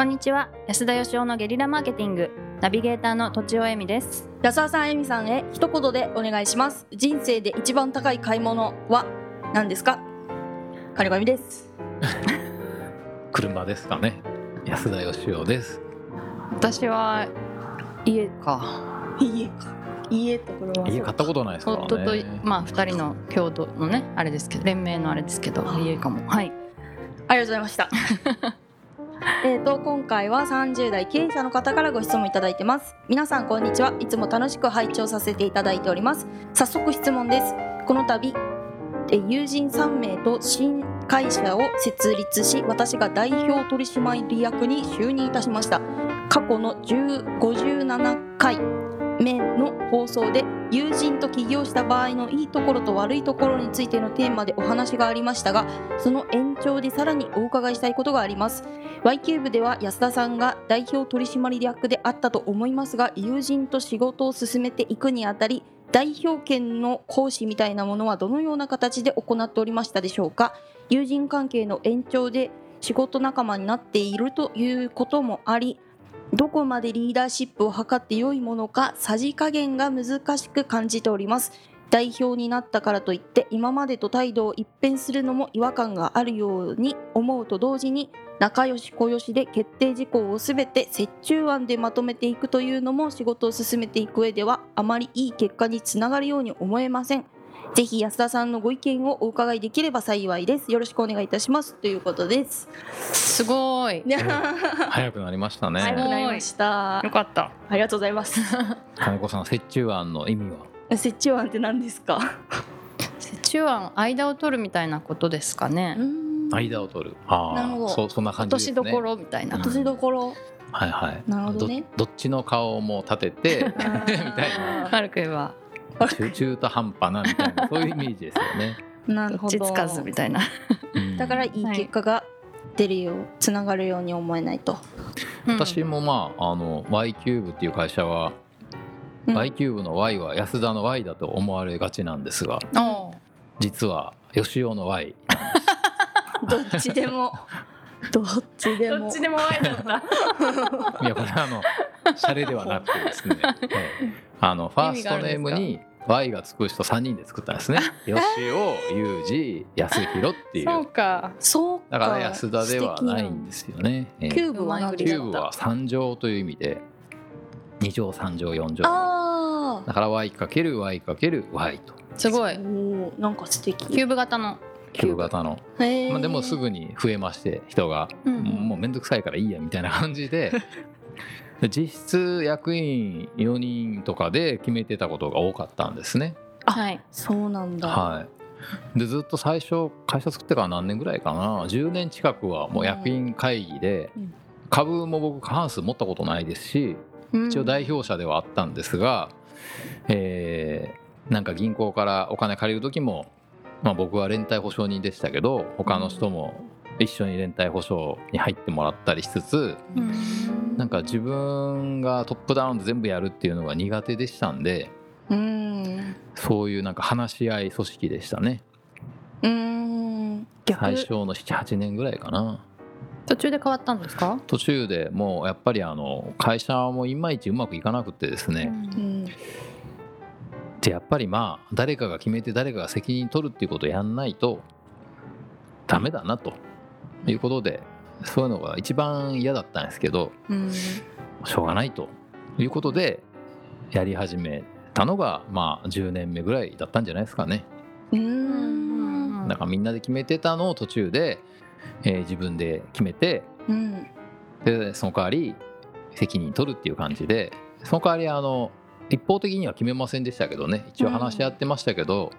こんにちは。安田義雄のゲリラマーケティング。ナビゲーターのとちおえみです。安田さん、えみさんへ一言でお願いします。人生で一番高い買い物は何ですか？金神です。車ですかね。安田義雄です。私は家か。家か。家と車は家買ったことないですからね。夫とまあ二人の共同のねあれですけど連名のあれですけど家かも。はい。ありがとうございました。えーと今回は30代経営者の方からご質問いただいてます。皆さんこんにちは。いつも楽しく拝聴させていただいております。早速質問です。この度え友人3名と新会社を設立し私が代表取締役に就任いたしました。過去の10 57回目の放送で友人と起業した場合のいいところと悪いところについてのテーマでお話がありましたがその延長でさらにお伺いしたいことがあります。Y キューブでは安田さんが代表取締役であったと思いますが友人と仕事を進めていくにあたり代表権の行使みたいなものはどのような形で行っておりましたでしょうか？友人関係の延長で仕事仲間になっているということもありどこまでリーダーシップを図って良いものかさじ加減が難しく感じております。代表になったからといって今までと態度を一変するのも違和感があるように思うと同時に仲良し小良しで決定事項をすべて折衷案でまとめていくというのも仕事を進めていく上ではあまりいい結果につながるように思えません。ぜひ安田さんのご意見をお伺いできれば幸いです。よろしくお願いいたします。ということです。すごい。ね。早くなりましたね。早くなりました。よかった。ありがとうございます。金子さん折衷案の意味は？折衷案って何ですか？折衷案間を取るみたいなことですかね。間を取る。あなるほど。あそうそんな感落じですね。としどころみたいな。うん。落としどころ。はいはい。なるほどね。どどっちの顔も立てて みたいな。悪く言えば中中途半端なみたいなそういうイメージですよね、なるほど。つかずみたいな。うん。だからいい結果が出るようつながるように思えないと、私もまああの Y キューブっていう会社は、うん。Y キューブの Y は安田の Y だと思われがちなんですがう。ん実は吉尾の Y どっちでも。どっちでも。どっちでも Y だ。ったいやこれはあのシャレではなくてですね、ええ。あのファーストネームに Y がつく人3人で作ったんですね。吉尾裕二安弘っていそううか。そうか。だから安田ではないんですよね、ええ。キューブは何キューブは3乗という意味で。2乗3乗4乗あだから Y×Y×Y と。すごい。ーおーなんか素敵。キューブ型の。キューブ型の、まあ、でもすぐに増えまして人が、うんもうめんどくさいからいいやみたいな感じでで実質役員4人とかで決めてたことが多かったんですね。はい。そうなんだ、はい、でずっと最初会社作ってから何年ぐらいかな。10年近くはもう役員会議でうん。株も僕過半数持ったことないですしうん。一応代表者ではあったんですが、えーなんか銀行からお金借りる時も、まあ、僕は連帯保証人でしたけど他の人も一緒に連帯保証に入ってもらったりしつつうんなんか自分がトップダウンで全部やるっていうのが苦手でしたんでうん。そういうなんか話し合い組織でしたね。うん。逆。最初の78年ぐらいかな。途中で変わったんですか？途中でもうやっぱりあの会社もいまいちうまくいかなくてですね、うん。でやっぱりまあ誰かが決めて誰かが責任取るっていうことをやんないとダメだなということでそういうのが一番嫌だったんですけどうん。しょうがないということでやり始めたのがまあ10年目ぐらいだったんじゃないですかね。うん。だからみんなで決めてたのを途中で、えー自分で決めてうん。でその代わり責任取るっていう感じでその代わりあの一方的には決めませんでしたけどね。一応話し合ってましたけど、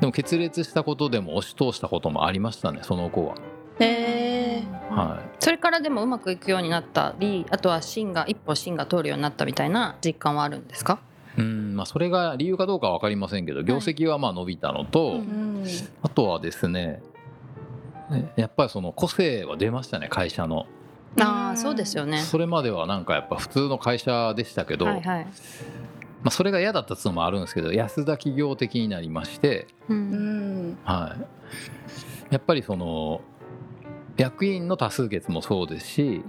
でも決裂したことでも押し通したこともありましたねその子は。へえはそれからでもうまくいくようになったりあとは芯が一歩芯が通るようになったみたいな実感はあるんですか？い、うんまあそれが理由かどうかは分かりませんけど業績はまあ伸びたのと、うんうん。あとはですねねやっぱりその個性は出ましたね会社の。ああそうですよね。それまではなんかやっぱ普通の会社でしたけど、はいはい。まあ、それが嫌だったっていうのもあるんですけど安田企業的になりまして、ううんん。はい、やっぱりその役員の多数決もそうですし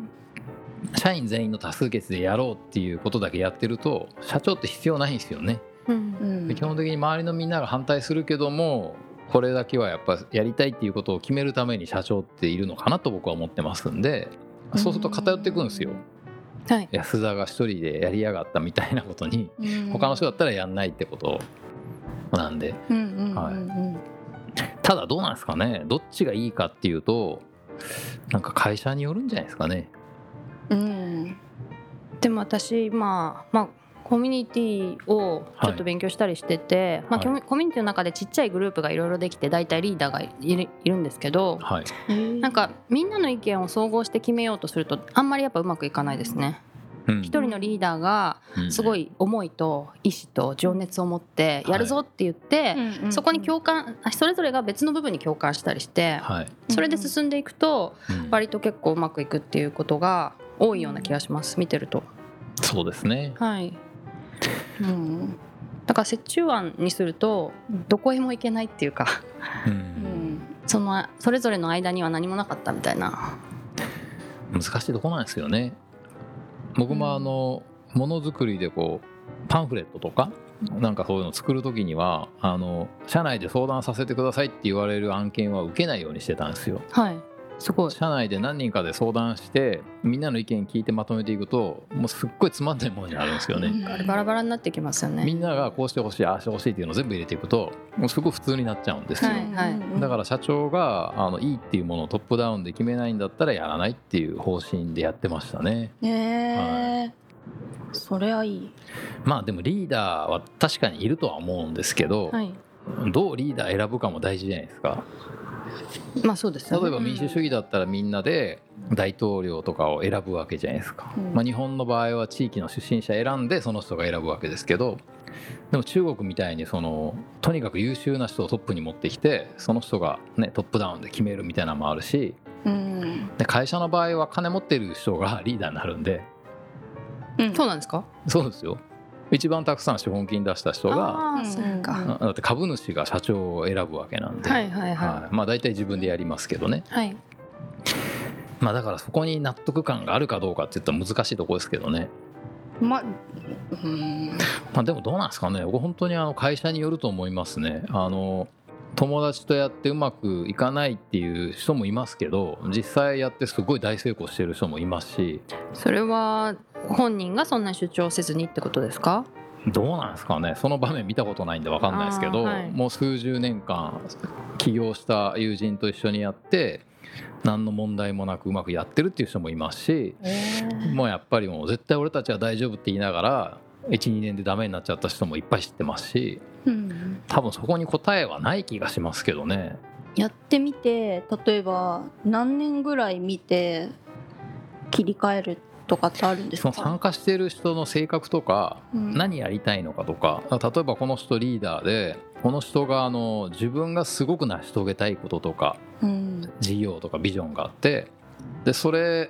社員全員の多数決でやろうっていうことだけやってると社長って必要ないんですよね。うん。うんで基本的に周りのみんなが反対するけどもこれだけはやっぱやりたいっていうことを決めるために社長っているのかなと僕は思ってますんでそうすると偏っていくんですよ。はい。安田が一人でやりやがったみたいなことにうん。他の人だったらやんないってことなんで。ただどうなんですかね。どっちがいいかっていうとなんか会社によるんじゃないですかね。うんでも私まあまあコミュニティをちょっと勉強したりしてて、まあ、はいコミコミュニティの中でちっちゃいグループがいろいろできて大体リーダーがいるいるんですけどはいなんかみんなの意見を総合して決めようとするとあんまりやっぱうまくいかないですね。うん一人のリーダーがすごい、い思いと意志と情熱を持ってやるぞって言って、そこに共感あそれぞれが別の部分に共感したりしてはい。それで進んでいくとうん。割と結構うまくいくっていうことが多いような気がします見てると。そうですね。はい。うん。だから折衷案にするとどこへも行けないっていうかううんん。そのそれぞれの間には何もなかったみたいな。難しいとこなんですよね。僕もあのものづくりでこうパンフレットとかなんかそういうのを作る時にはあの社内で相談させてくださいって言われる案件は受けないようにしてたんですよ。はいすごい。社内で何人かで相談してみんなの意見聞いてまとめていくともうすっごいつまんないものになるんですよね。あれバラバラになってきますよね。みんながこうしてほしいああしてほしいっていうのを全部入れていくともうすごい普通になっちゃうんですよ。はいはい。だから社長があのいいっていうものをトップダウンで決めないんだったらやらないっていう方針でやってましたね。へえそれはいい。まあでもリーダーは確かにいるとは思うんですけど、はい。どうリーダー選ぶかも大事じゃないですか。まあそうですよね。例えば民主主義だったらみんなで大統領とかを選ぶわけじゃないですか、うん。まあ、日本の場合は地域の出身者選んでその人が選ぶわけですけどでも中国みたいにそのとにかく優秀な人をトップに持ってきてその人が、ね、トップダウンで決めるみたいなのもあるしうん。で会社の場合は金持ってる人がリーダーになるんで。そうなんですか？そうですよ一番たくさん資本金出した人が株主が社長を選ぶわけなんで、はいはいははい。まあ大体自分でやりますけどね。いはい。まあだからそこに納得感があるかどうかって言ったら難しいところですけどね。まうんまあでもどうなんですかね。僕本当にあの会社によると思いますね。あの友達とやってうまくいかないっていう人もいますけど実際やってすごい大成功してる人もいますし。それは本人がそんなに主張せずにってことですか？どうなんですかね。その場面見たことないんで分かんないですけど、はい。もう数十年間起業した友人と一緒にやって何の問題もなくうまくやってるっていう人もいますしもうやっぱりもう絶対俺たちは大丈夫って言いながら12年でダメになっちゃった人もいっぱい知ってますしうん。多分そこに答えはない気がしますけどね。やってみて例えば何年ぐらい見て切り替えるとかってあるんですか？その参加してる人の性格とかうん。何やりたいのかとか例えばこの人リーダーでこの人があの自分がすごく成し遂げたいこととかうん。事業とかビジョンがあってでそれ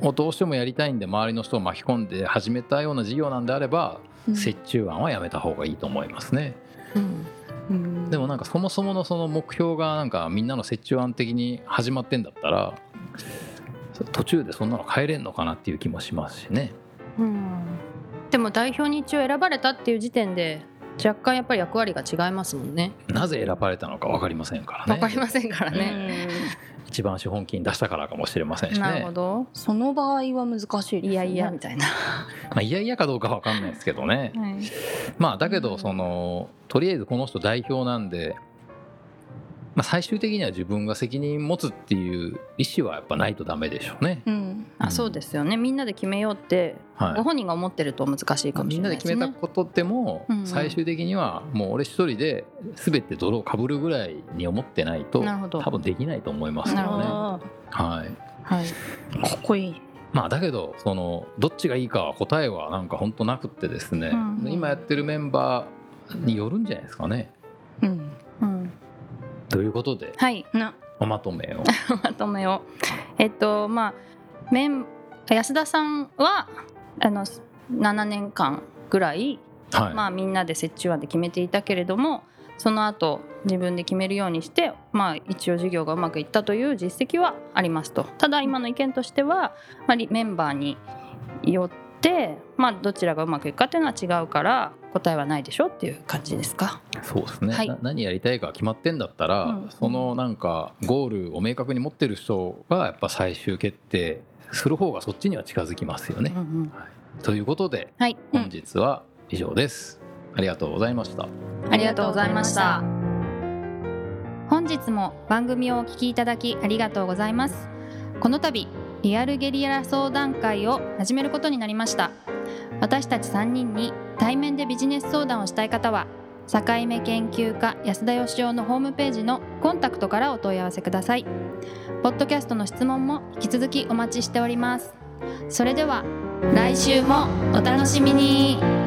をどうしてもやりたいんで周りの人を巻き込んで始めたような事業なんであればうん。折衷案はやめた方がいいと思いますね。うん。うん。でもなんかそもそものその目標がなんかみんなの折衷案的に始まってんだったら途中でそんなの変えれんのかなっていう気もしますしね。うん。でも代表に一応選ばれたっていう時点で若干やっぱり役割が違いますもんね。なぜ選ばれたのか分かりませんからね。わかりませんからね、一番資本金出したからかもしれませんしね。なるほど。その場合は難しいいやいや。みたいな、まあ、いやいやかどうか分かんないですけどね。はい。まあだけどうんそのとりあえずこの人代表なんで、まあ、最終的には自分が責任持つっていう意思はやっぱないとダメでしょうね。うん。あそうですよね。みんなで決めようってはい。ご本人が思ってると難しいかもしみんなで決れないですねめたことでもうん。うん最終的にはもう俺一人で全て泥をかぶるぐらいに思ってないとなるほど。多分できないと思いますけどね。あはい。はい。ーかっこいい。まあだけどそのどっちがいいかは答えはなんか本当なくってですね、うん。うん今やってるメンバーによるんじゃないですかね。うんうん、ということではい。な。おまとめを。まとめを。えっとまあメン安田さんはあの7年間ぐらい、はい。まあ、みんなで折衷案で決めていたけれどもその後自分で決めるようにしてまあ一応授業がうまくいったという実績はありますと。ただ今の意見としては、まあ、メンバーによってまあどちらがうまくいくかっていうのは違うから答えはないでしょっていう感じですか？そうですね、はい。何やりたいか決まってんだったら、うんそのなんかゴールを明確に持ってる人がやっぱ最終決定する方がそっちには近づきますよね。うんうんということではい。本日は以上です。ありがとうございました。ありがとうございました。本日も番組をお聞きいただきありがとうございます。この度リアルゲリラ相談会を始めることになりました。私たち3人に対面でビジネス相談をしたい方は境目研究家安田義雄のホームページのコンタクトからお問い合わせください。ポッドキャストの質問も引き続きお待ちしております。それでは来週もお楽しみに。